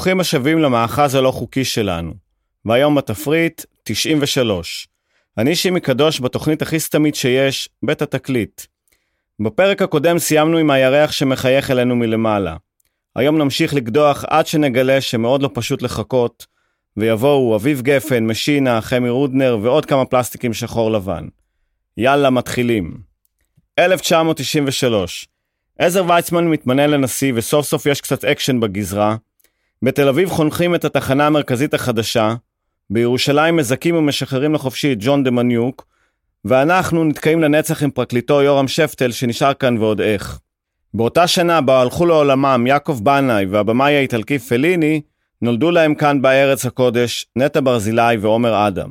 ברוכים השבים למאחז הלא חוקי שלנו. והיום בתפריט, 93. אני שימי קדוש בתוכנית הכי סתמית שיש, בית התקליט. בפרק הקודם סיימנו עם הירח שמחייך אלינו מלמעלה. היום נמשיך לקדוח עד שנגלה שמאוד לא פשוט לחכות, ויבואו אביב גפן, משינה, חמי רודנר ועוד כמה פלסטיקים שחור לבן. יאללה, מתחילים. 1993 עזר ויצמן מתמנה לנשיא וסוף סוף יש קצת אקשן בגזרה. בתל אביב חונכים את התחנה המרכזית החדשה. בירושלים מזכים ומשחררים לחופשי את ג'ון דמיאניוק. ואנחנו נתקעים לנצח עם פרקליטו יורם שפטל שנשאר כאן ועוד איך. באותה שנה בה הלכו לעולמם יעקב בנאי והבמאי האיטלקי פליני, נולדו להם כאן בארץ הקודש נטע ברזילי ועומר אדם.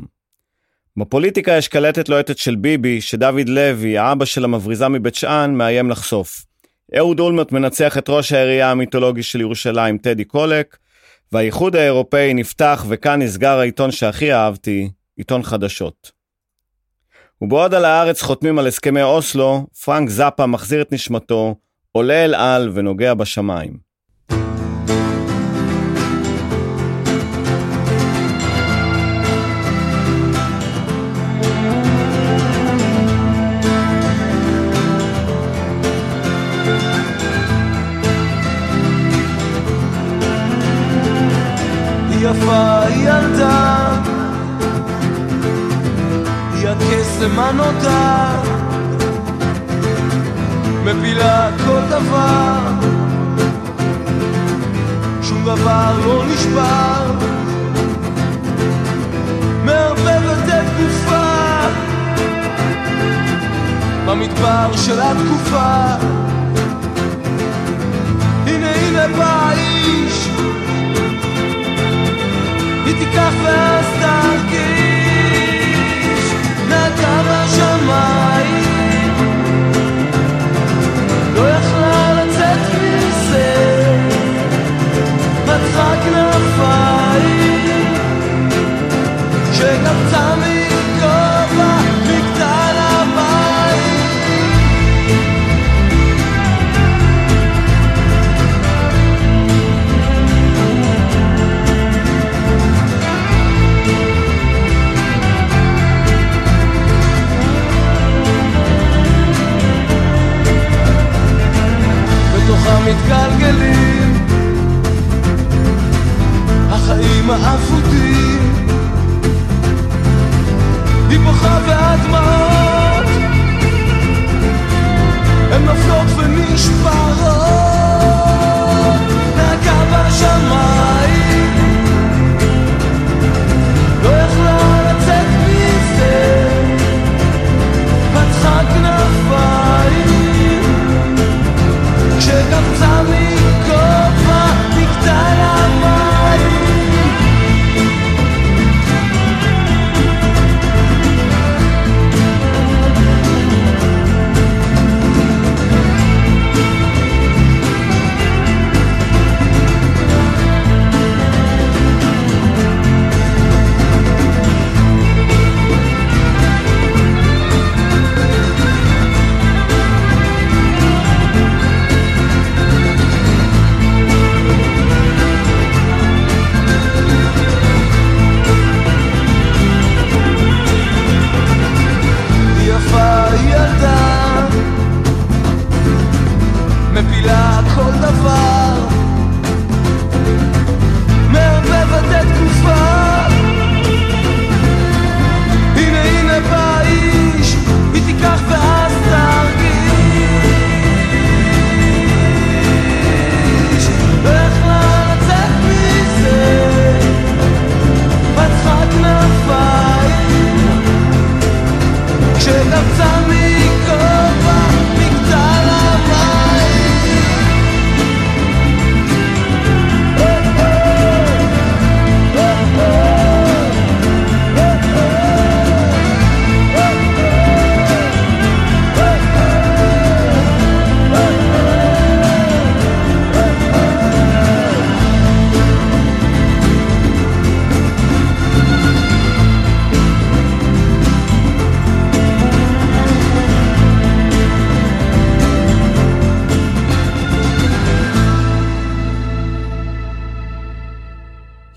בפוליטיקה יש קלטת לוהטת של ביבי, שדוד לוי, האבא של המבריזה מבית שאן, מאיים לחשוף. אהוד אולמרט מנצח את ראש העירייה המיתולוגי של ירושלים, טדי קולק, והאיחוד האירופאי נפתח וכאן נסגר העיתון שהכי אהבתי, עיתון חדשות. ובעוד על הארץ חותמים על הסכמי אוסלו, פרנק זאפה מחזיר את נשמתו, עולה אל על ונוגע בשמיים. יפה ילדה, היא הקסם הנותר, מפילה כל דבר, שום דבר לא נשבר, מערבבת את גופה. במדבר של התקופה. הנה הנה בא האיש תיקח ואז תרגיש נגע בשמיים לא יכלה לצאת מזה פתחה כנפיים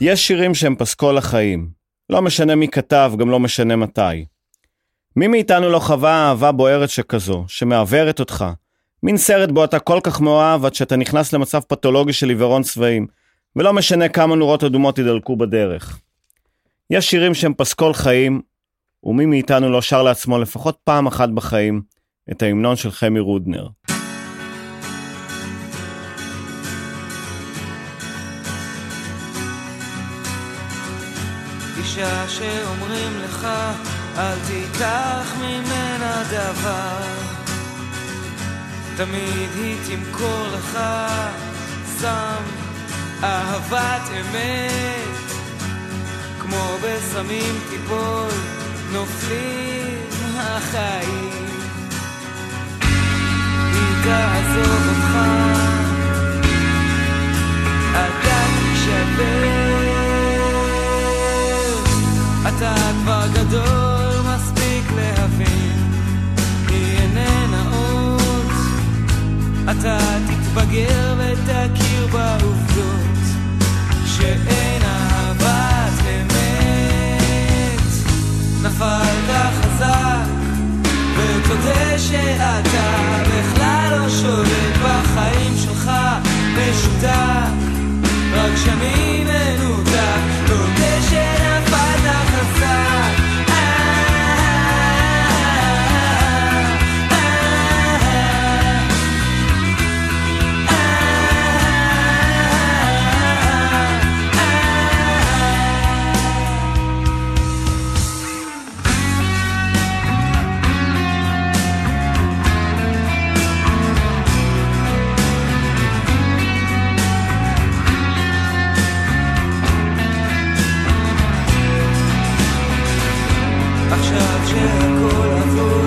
יש שירים שהם פסקול החיים. לא משנה מי כתב, גם לא משנה מתי. מי מאיתנו לא חווה אהבה בוערת שכזו, שמעוורת אותך? מין סרט בו אתה כל כך מאוהב עד שאתה נכנס למצב פתולוגי של עיוורון צבעים, ולא משנה כמה נורות אדומות ידלקו בדרך. יש שירים שהם פסקול חיים, ומי מאיתנו לא שר לעצמו לפחות פעם אחת בחיים את ההמנון של חמי רודנר. אישה שאומרים לך אל תיקח ממנה דבר. תמיד היא תמכור לך סם אהבת אמת. כמו בסמים תיפול נופלים החיים. היא תעזוב אותך. אתה תישבר אתה כבר גדול מספיק להבין. היא איננה עוד. אתה תתבגר ותכיר בעובדות שאין אהבת אמת. נפלת חזק ותודה שאתה בכלל לא שולט בחיים שלך. משותק רק שנים מנותק עכשיו שהכל אבוד, היא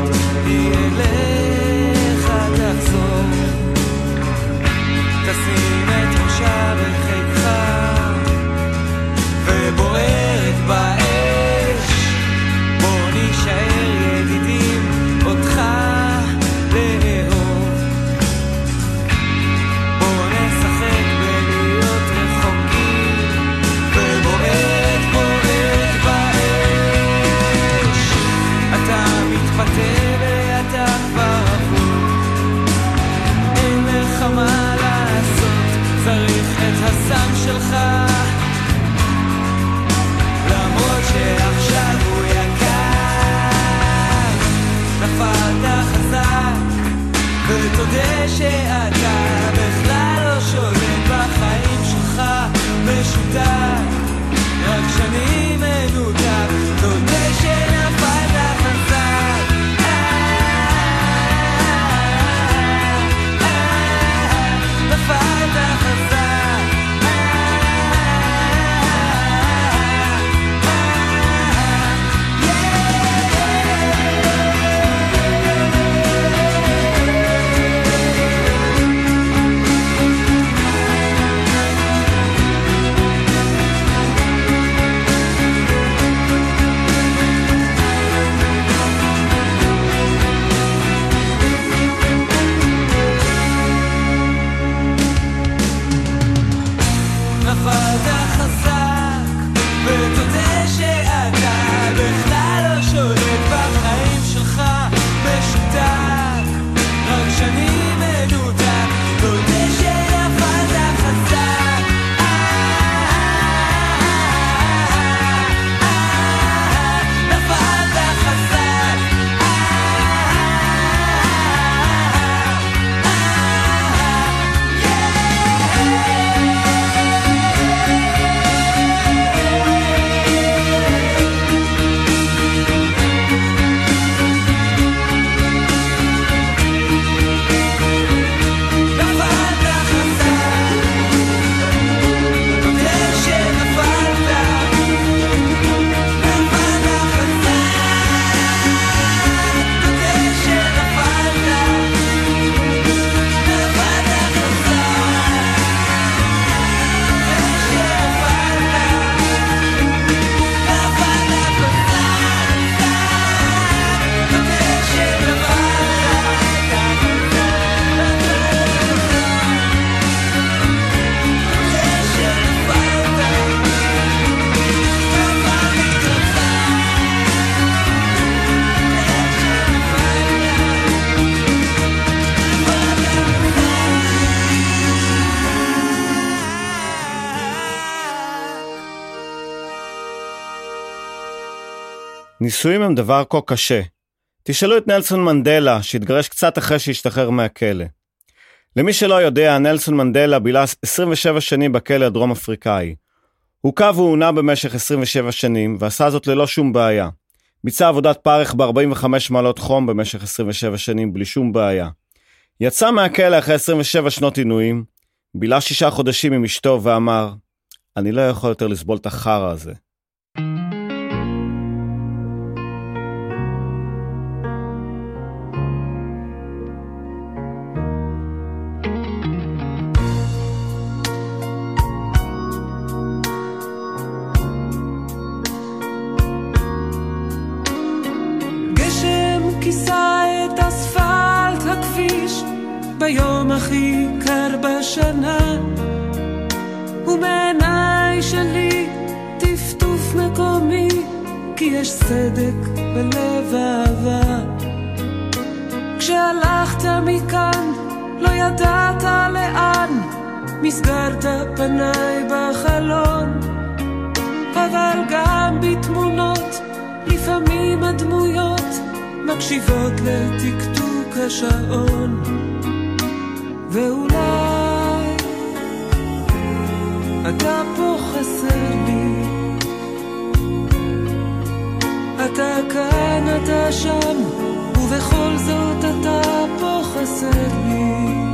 נישואים הם דבר כה קשה. תשאלו את נלסון מנדלה, שהתגרש קצת אחרי שהשתחרר מהכלא. למי שלא יודע, נלסון מנדלה בילה 27 שנים בכלא הדרום אפריקאי. הוכה והונע במשך 27 שנים, ועשה זאת ללא שום בעיה. ביצע עבודת פרך ב-45 מעלות חום במשך 27 שנים בלי שום בעיה. יצא מהכלא אחרי 27 שנות עינויים, בילה שישה חודשים עם אשתו ואמר, אני לא יכול יותר לסבול את החרא הזה. כיסה את אספלט הכביש ביום הכי קר בשנה. ומעיניי שלי טפטוף מקומי כי יש סדק בלב אהבה. כשהלכת מכאן לא ידעת לאן מסגרת פניי מקשיבות לתקתוק השעון ואולי אתה פה חסר לי. אתה כאן, אתה שם, ובכל זאת אתה פה חסר לי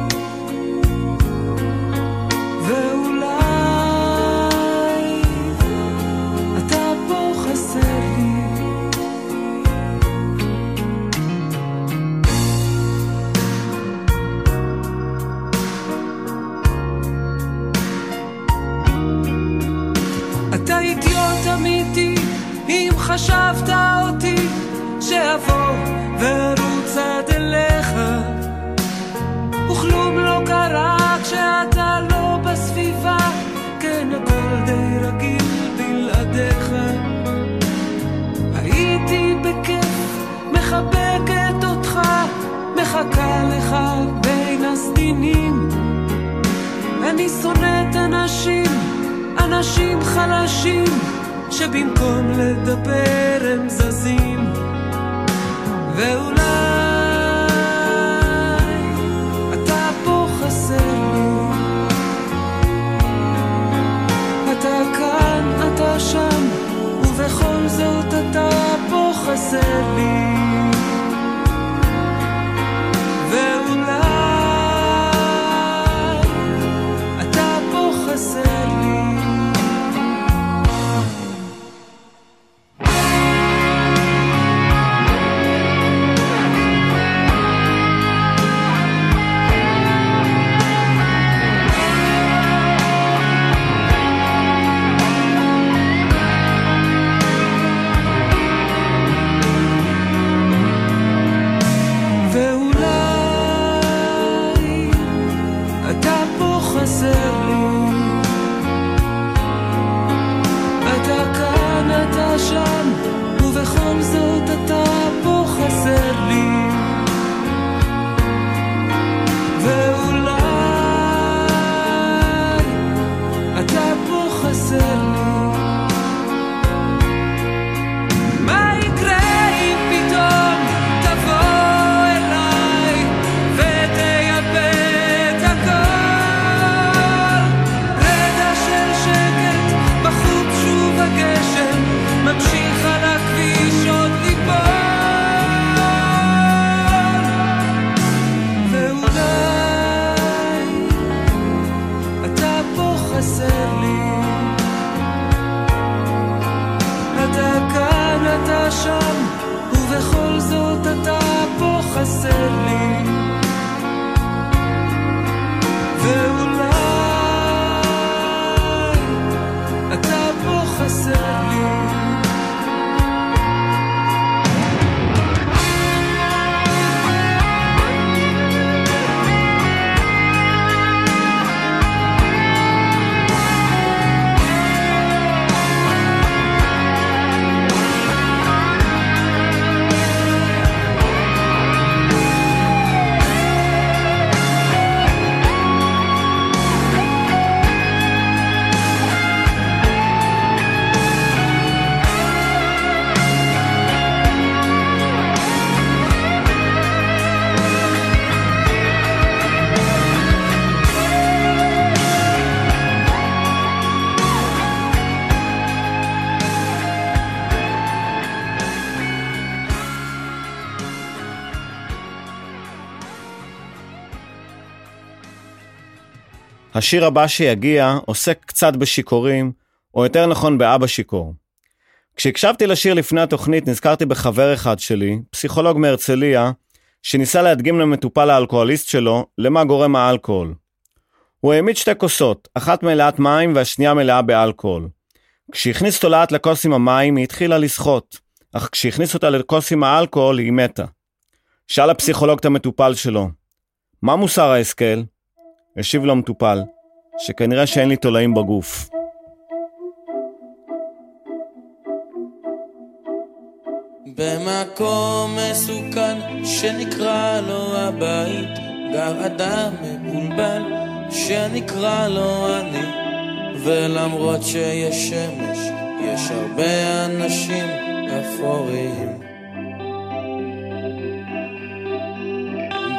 חשבת אותי שאבוא וארוץ עד אליך. וכלום לא קרה כשאתה לא בסביבה כן הכל די רגיל בלעדיך. הייתי בכיף מחבקת אותך מחכה לך בין הסדינים. אני שונאת אנשים, אנשים חלשים, שבמקום לדבר הם זזים. ואולי אתה פה חסר לי. אתה כאן, אתה שם, ובכל זאת אתה פה חסר לי. חסר לי אתה כאן, אתה שם, ובכל זאת אתה פה חסר לי. השיר הבא שיגיע עוסק קצת בשיכורים, או יותר נכון באבא שיכור. כשהקשבתי לשיר לפני התוכנית נזכרתי בחבר אחד שלי, פסיכולוג מהרצליה, שניסה להדגים למטופל האלכוהוליסט שלו למה גורם האלכוהול. הוא העמיד שתי כוסות, אחת מלאת מים והשנייה מלאה באלכוהול. כשהכניס אותו לאט לכוס עם המים היא התחילה לשחות, אך כשהכניס אותה לכוס עם האלכוהול היא מתה. שאל הפסיכולוג את המטופל שלו, מה מוסר ההשכל? השיב לו המטופל, שכנראה שאין לי תולעים בגוף. במקום מסוכן שנקרא לו הבית, גר אדם מבולבל שנקרא לו אני, ולמרות שיש שמש, יש הרבה אנשים אפורים.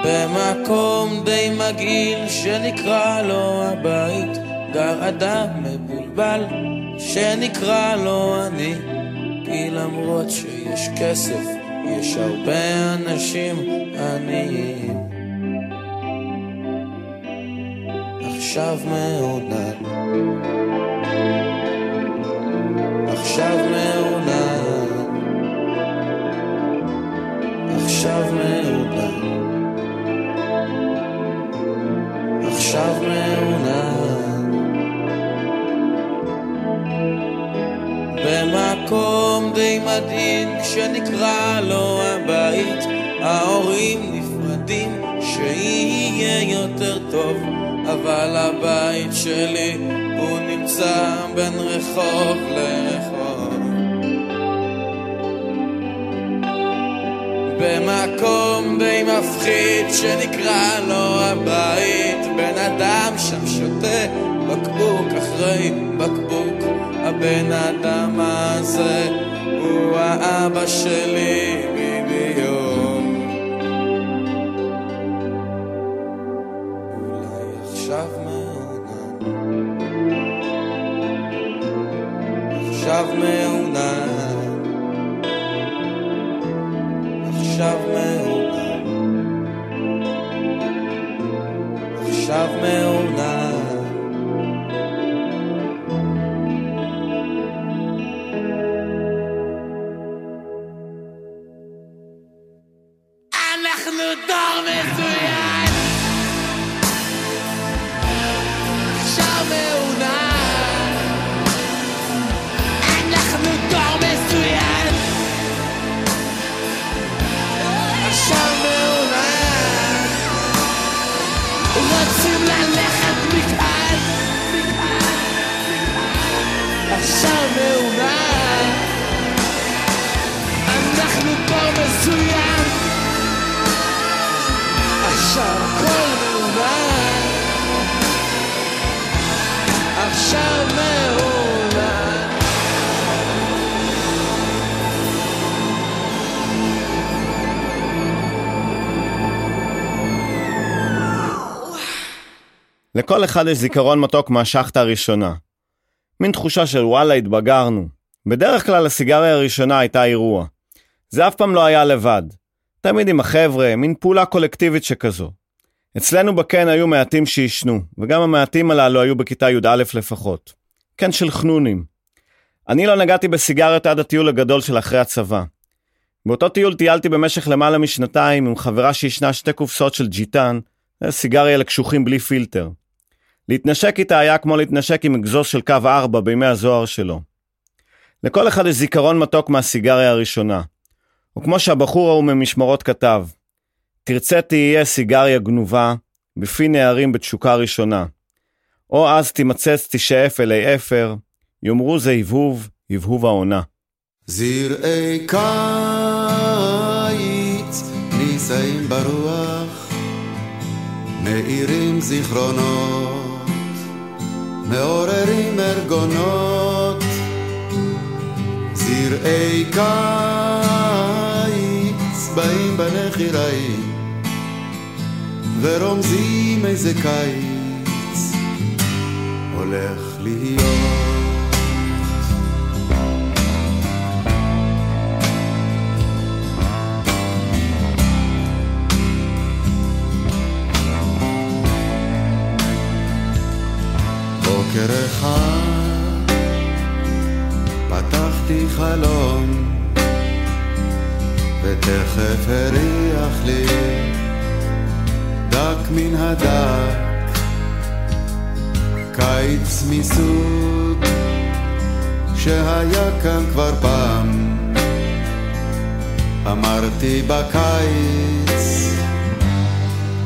במקום די מגעיל שנקרא לו הבית, גר אדם מבולבל שנקרא לו אני, כי למרות שיש כסף, יש הרבה אנשים עניים. עכשיו מעונן, עכשיו מעונן, עכשיו מעונן. עכשיו מעונן במקום די מדהים שנקרא לו הבית ההורים נפרדים שיהיה יותר טוב אבל הבית שלי הוא נמצא בין רחוב לרחוב. במקום די מפחיד שנקרא לו הבית אדם שם שותה בקבוק אחרי בקבוק. הבן אדם הזה הוא האבא שלי לכל אחד יש זיכרון מתוק מהשחטה הראשונה. מין תחושה של וואלה התבגרנו. בדרך כלל הסיגריה הראשונה הייתה אירוע. זה אף פעם לא היה לבד. תמיד עם החבר'ה, מין פעולה קולקטיבית שכזו. אצלנו בקן היו מעטים שעישנו, וגם המעטים הללו היו בכיתה י"א לפחות. קן של חנונים. אני לא נגעתי בסיגריות עד הטיול הגדול של אחרי הצבא. באותו טיול טיילתי במשך למעלה משנתיים עם חברה שעישנה שתי קופסאות של ג'יטן, סיגריה לקשוחים בלי פילטר. להתנשק איתה היה כמו להתנשק עם אגזוז של קו 4 בימי הזוהר שלו. לכל אחד יש זיכרון מתוק מהסיגריה הראשונה. וכמו שהבחור ההוא ממשמרות כתב, תרצה תהיה סיגריה גנובה, בפי נערים בתשוקה ראשונה. או אז תימצץ תשאף אלי אפר, יאמרו זה הבהוב, הבהוב העונה. זרעי קיץ נישאים ברוח, מאירים זיכרונות, מעוררים ארגונות. זרעי קיץ באים בנחיריים, ורומזים איזה קיץ הולך להיות. לך. פתחתי חלום ותכף הריח לי דק מן הדק. קיץ מסוג שהיה כאן כבר פעם. אמרתי בקיץ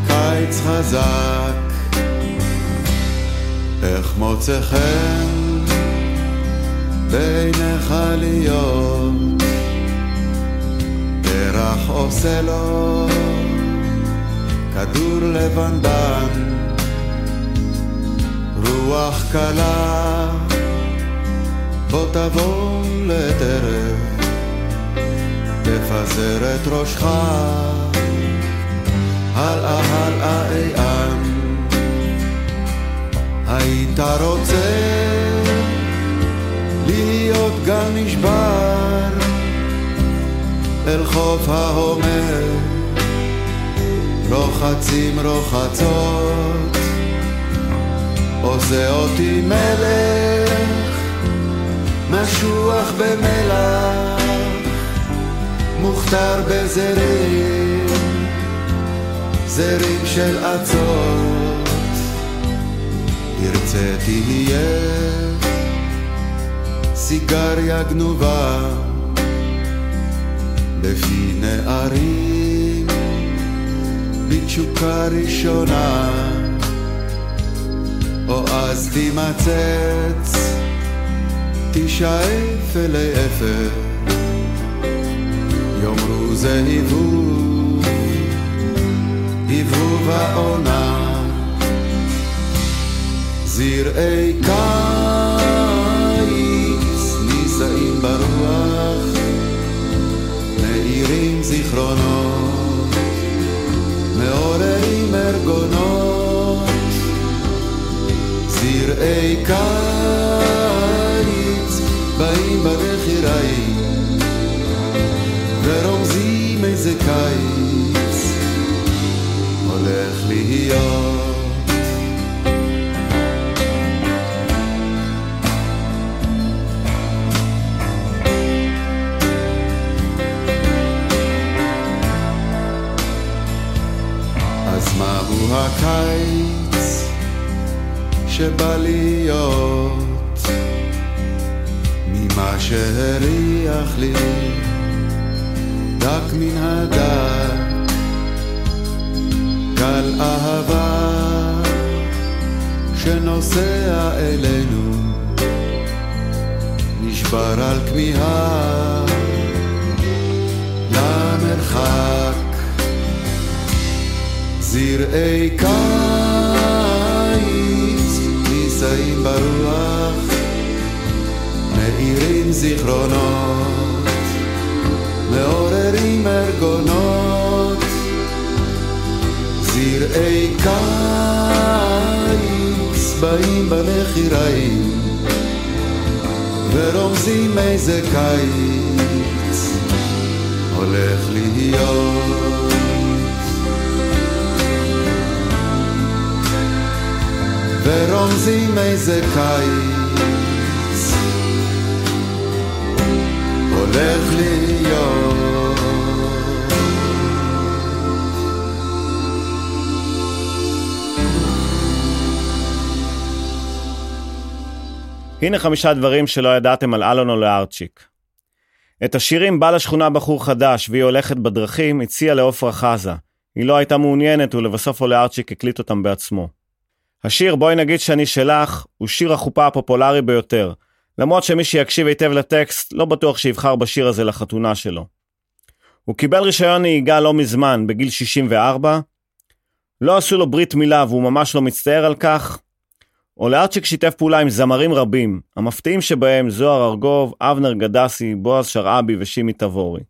קיץ חזק איך מוצא חן בעיניך להיות? פרח עושה לו כדור לבנבן רוח קלה בוא תבוא לטרף תפזר את ראשך. הלאה הלאה איאן היית רוצה להיות גן נשבר אל חוף ההומר. רוחצים רוחצות עושה אותי מלך משוח במלח מוכתר בזרים זרים של אצות תרצה תהיה סיגריה גנובה. בפי נערים. בתשוקה ראשונה. או אז תימצץ. תשאף אלי אפר יאמרו זה היבוב היבוב העונה זרעי קיץ נישאים ברוח מאירים זיכרונות מעוררים ארגונות. זרעי קיץ באים בנחיריים ורומזים איזה קיץ הולך להיות מהו הקיץ שבא להיות. ממה שהריח לי דק מן הדק. גל אהבה שנוסע אלינו נשבר על כמיהה זרעי קיץ נישאים ברוח מאירים זיכרונות מעוררים ארגונות. זרעי קיץ באים בנחיריים ורומזים איזה קיץ הולך להיות ורומזים איזה קיץ הולך להיות הנה חמישה דברים שלא ידעתם על אלון או לארצ'יק. את השירים "בא לשכונה בחור חדש והיא הולכת בדרכים" הציע לעופרה חזה. היא לא הייתה מעוניינת ולבסוף עולה ארצ'יק הקליט אותם בעצמו. השיר "בואי נגיד שאני שלך" הוא שיר החופה הפופולרי ביותר, למרות שמי שיקשיב היטב לטקסט לא בטוח שיבחר בשיר הזה לחתונה שלו. הוא קיבל רישיון נהיגה לא מזמן, בגיל 64. לא עשו לו ברית מילה והוא ממש לא מצטער על כך. אולארצ'יק שיתף פעולה עם זמרים רבים, המפתיעים שבהם זוהר ארגוב, אבנר גדסי, בועז שרעבי ושימי תבורי.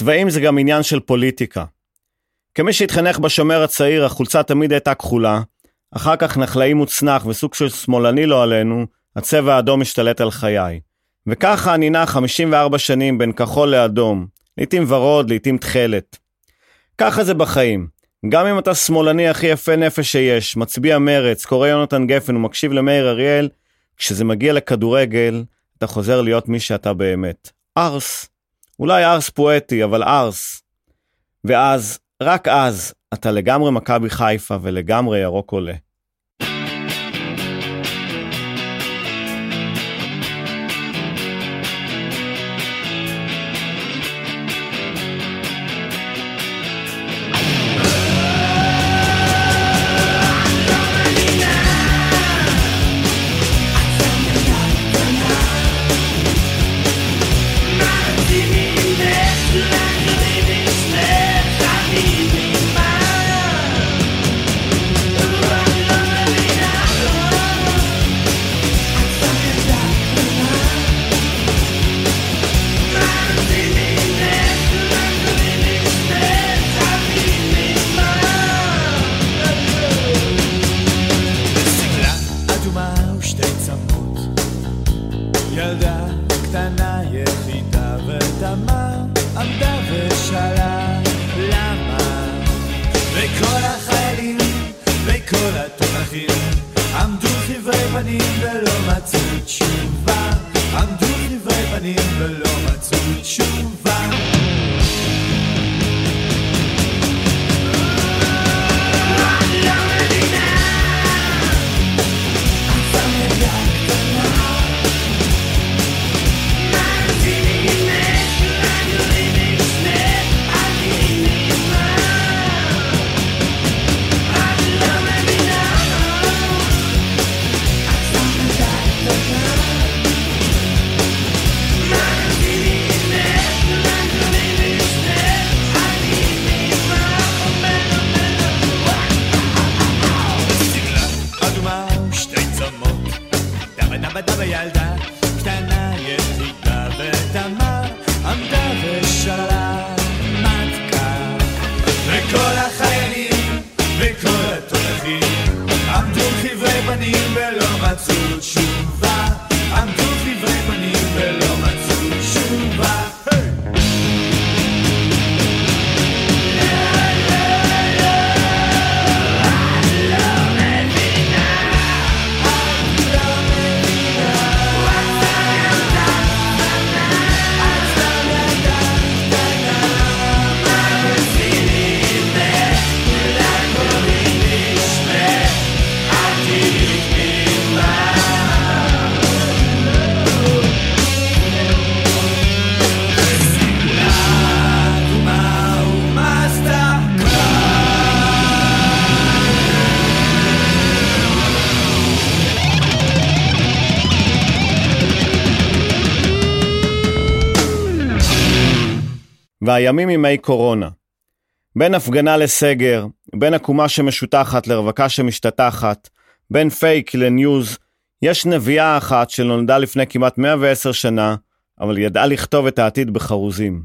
צבעים זה גם עניין של פוליטיקה. כמי שהתחנך בשומר הצעיר, החולצה תמיד הייתה כחולה, אחר כך נחלאי מוצנח וסוג של שמאלני לא עלינו, הצבע האדום השתלט על חיי. וככה אני נע 54 שנים בין כחול לאדום, לעתים ורוד, לעתים תכלת. ככה זה בחיים. גם אם אתה שמאלני הכי יפה נפש שיש, מצביע מרץ, קורא יונתן גפן ומקשיב למאיר אריאל, כשזה מגיע לכדורגל, אתה חוזר להיות מי שאתה באמת. ארס. אולי ארס פואטי, אבל ארס. ואז, רק אז, אתה לגמרי מכבי חיפה ולגמרי ירוק עולה. והימים ימי קורונה. בין הפגנה לסגר, בין עקומה שמשותחת לרווקה שמשתטחת, בין פייק לניוז, יש נביאה אחת שנולדה לפני כמעט 110 שנה, אבל ידעה לכתוב את העתיד בחרוזים.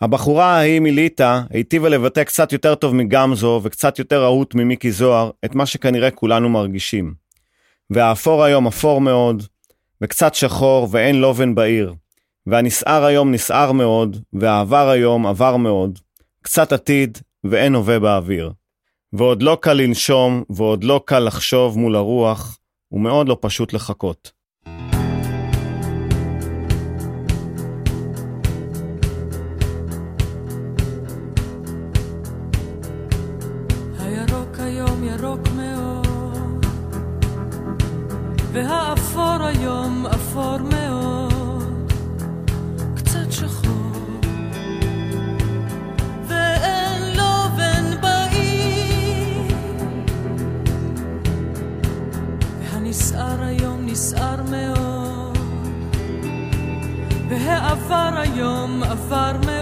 הבחורה ההיא מליטא היטיבה לבטא קצת יותר טוב מגמזו וקצת יותר רהוט ממיקי זוהר את מה שכנראה כולנו מרגישים. והאפור היום אפור מאוד, וקצת שחור ואין לובן בעיר. והנסער היום נסער מאוד, והעבר היום עבר מאוד. קצת עתיד ואין הווה באוויר. ועוד לא קל לנשום, ועוד לא קל לחשוב מול הרוח, ומאוד לא פשוט לחכות. והאפור היום אפור מאוד, והנסער היום נסער מאוד, והעבר היום עבר מאוד,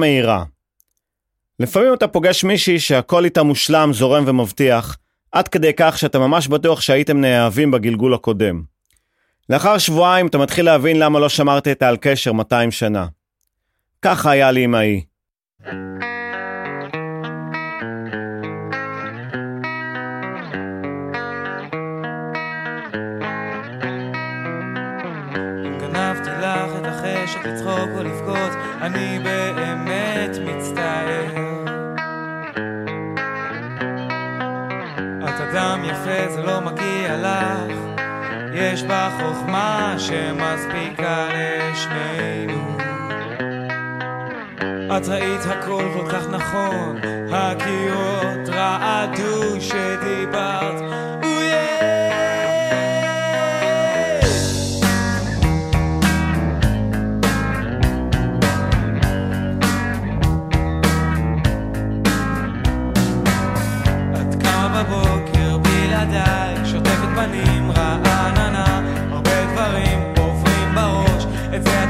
מהירה. לפעמים אתה פוגש מישהי שהכל איתה מושלם, זורם ומבטיח, עד כדי כך שאתה ממש בטוח שהייתם נאהבים בגלגול הקודם. לאחר שבועיים אתה מתחיל להבין למה לא שמרת איתה על קשר 200 שנה. ככה היה לי עם ההיא. גנבתי לך את החשק לצחוק או לבכות, אני באמת לא מגיע לך. יש בה חוכמה שמספיקה לשנינו. את ראית הכל כל כך נכון, הקירות רעדו שדיברת.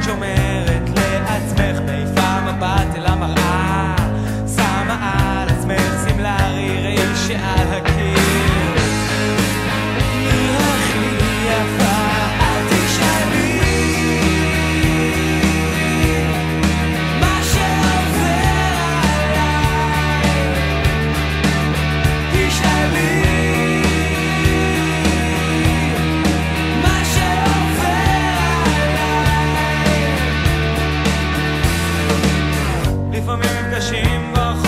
את זה לפעמים נפגשים ברחוב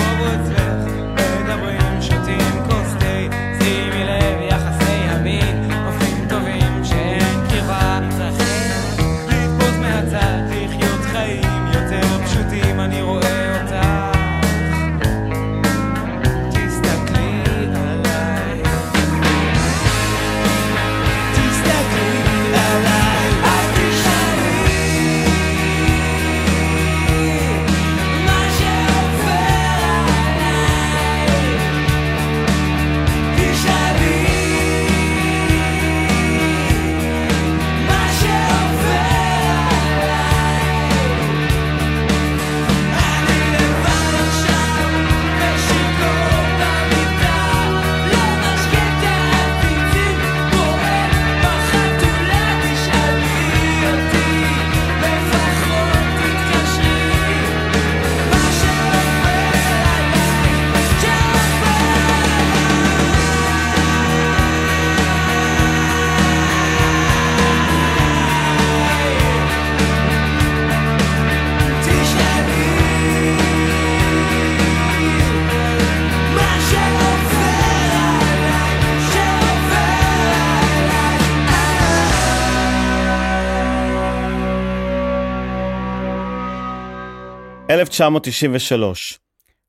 1993.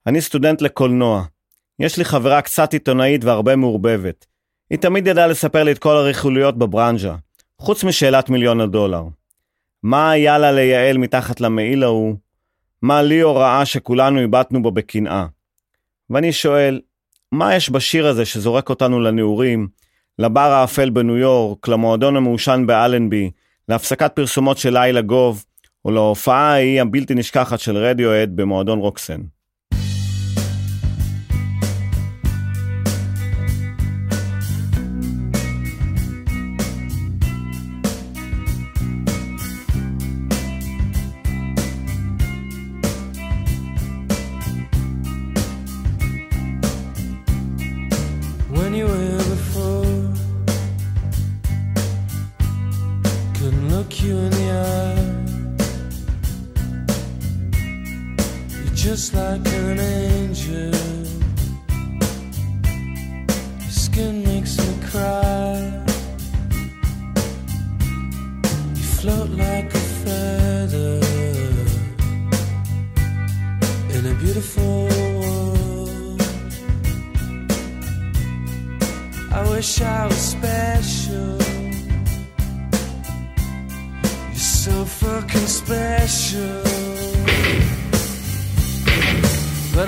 אני סטודנט לקולנוע. יש לי חברה קצת עיתונאית והרבה מעורבבת. היא תמיד ידעה לספר לי את כל הרכילויות בברנז'ה, חוץ משאלת מיליון הדולר. מה היה לה לייעל מתחת למעיל ההוא? מה ליאו ראה שכולנו הבטנו בו בקנאה? ואני שואל, מה יש בשיר הזה שזורק אותנו לנעורים, לבר האפל בניו יורק, למועדון המעושן באלנבי, להפסקת פרסומות של לילה גוב, או להופעה ההיא הבלתי נשכחת של רדיואד במועדון רוקסן.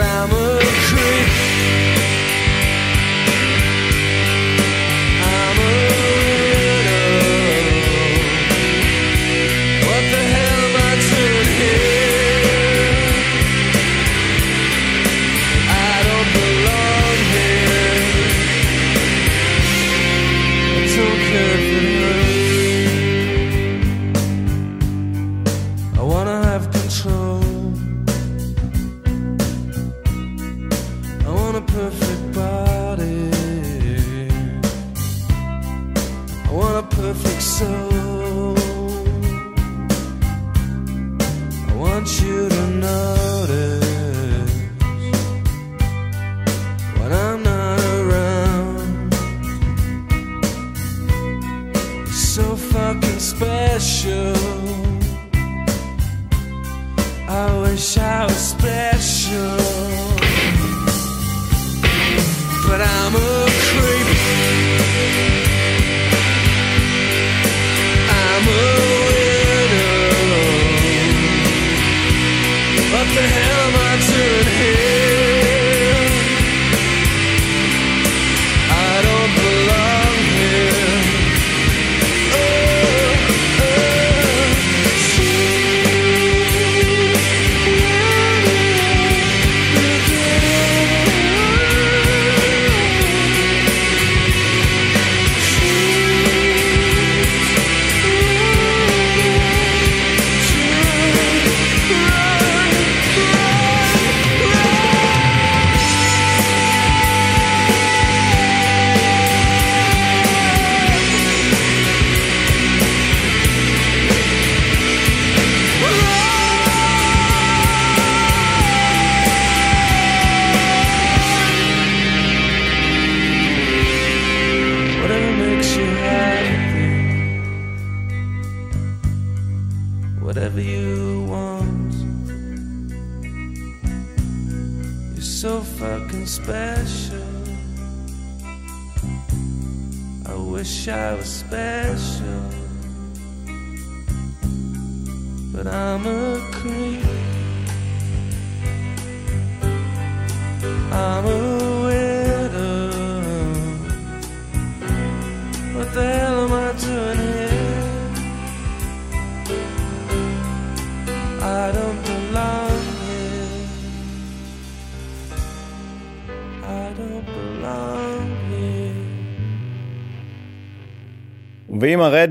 I'm a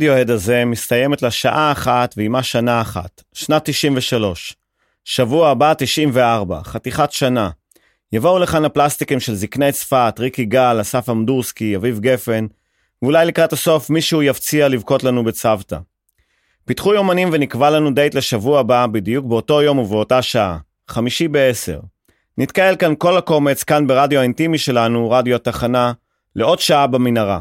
ועם הרדיוהד הזה מסתיימת לה שעה אחת ועימה שנה אחת, שנת 93. שבוע הבא 94, חתיכת שנה. יבואו לכאן הפלסטיקים של זקני צפת, ריקי גל, אסף אמדורסקי, אביב גפן, ואולי לקראת הסוף מישהו יפציע לבכות לנו בצוותא. פיתחו יומנים ונקבע לנו דייט לשבוע הבא, בדיוק באותו יום ובאותה שעה, חמישי בעשר. נתקהל כאן כל הקומץ, כאן ברדיו האינטימי שלנו, רדיו התחנה, לעוד שעה במנהרה.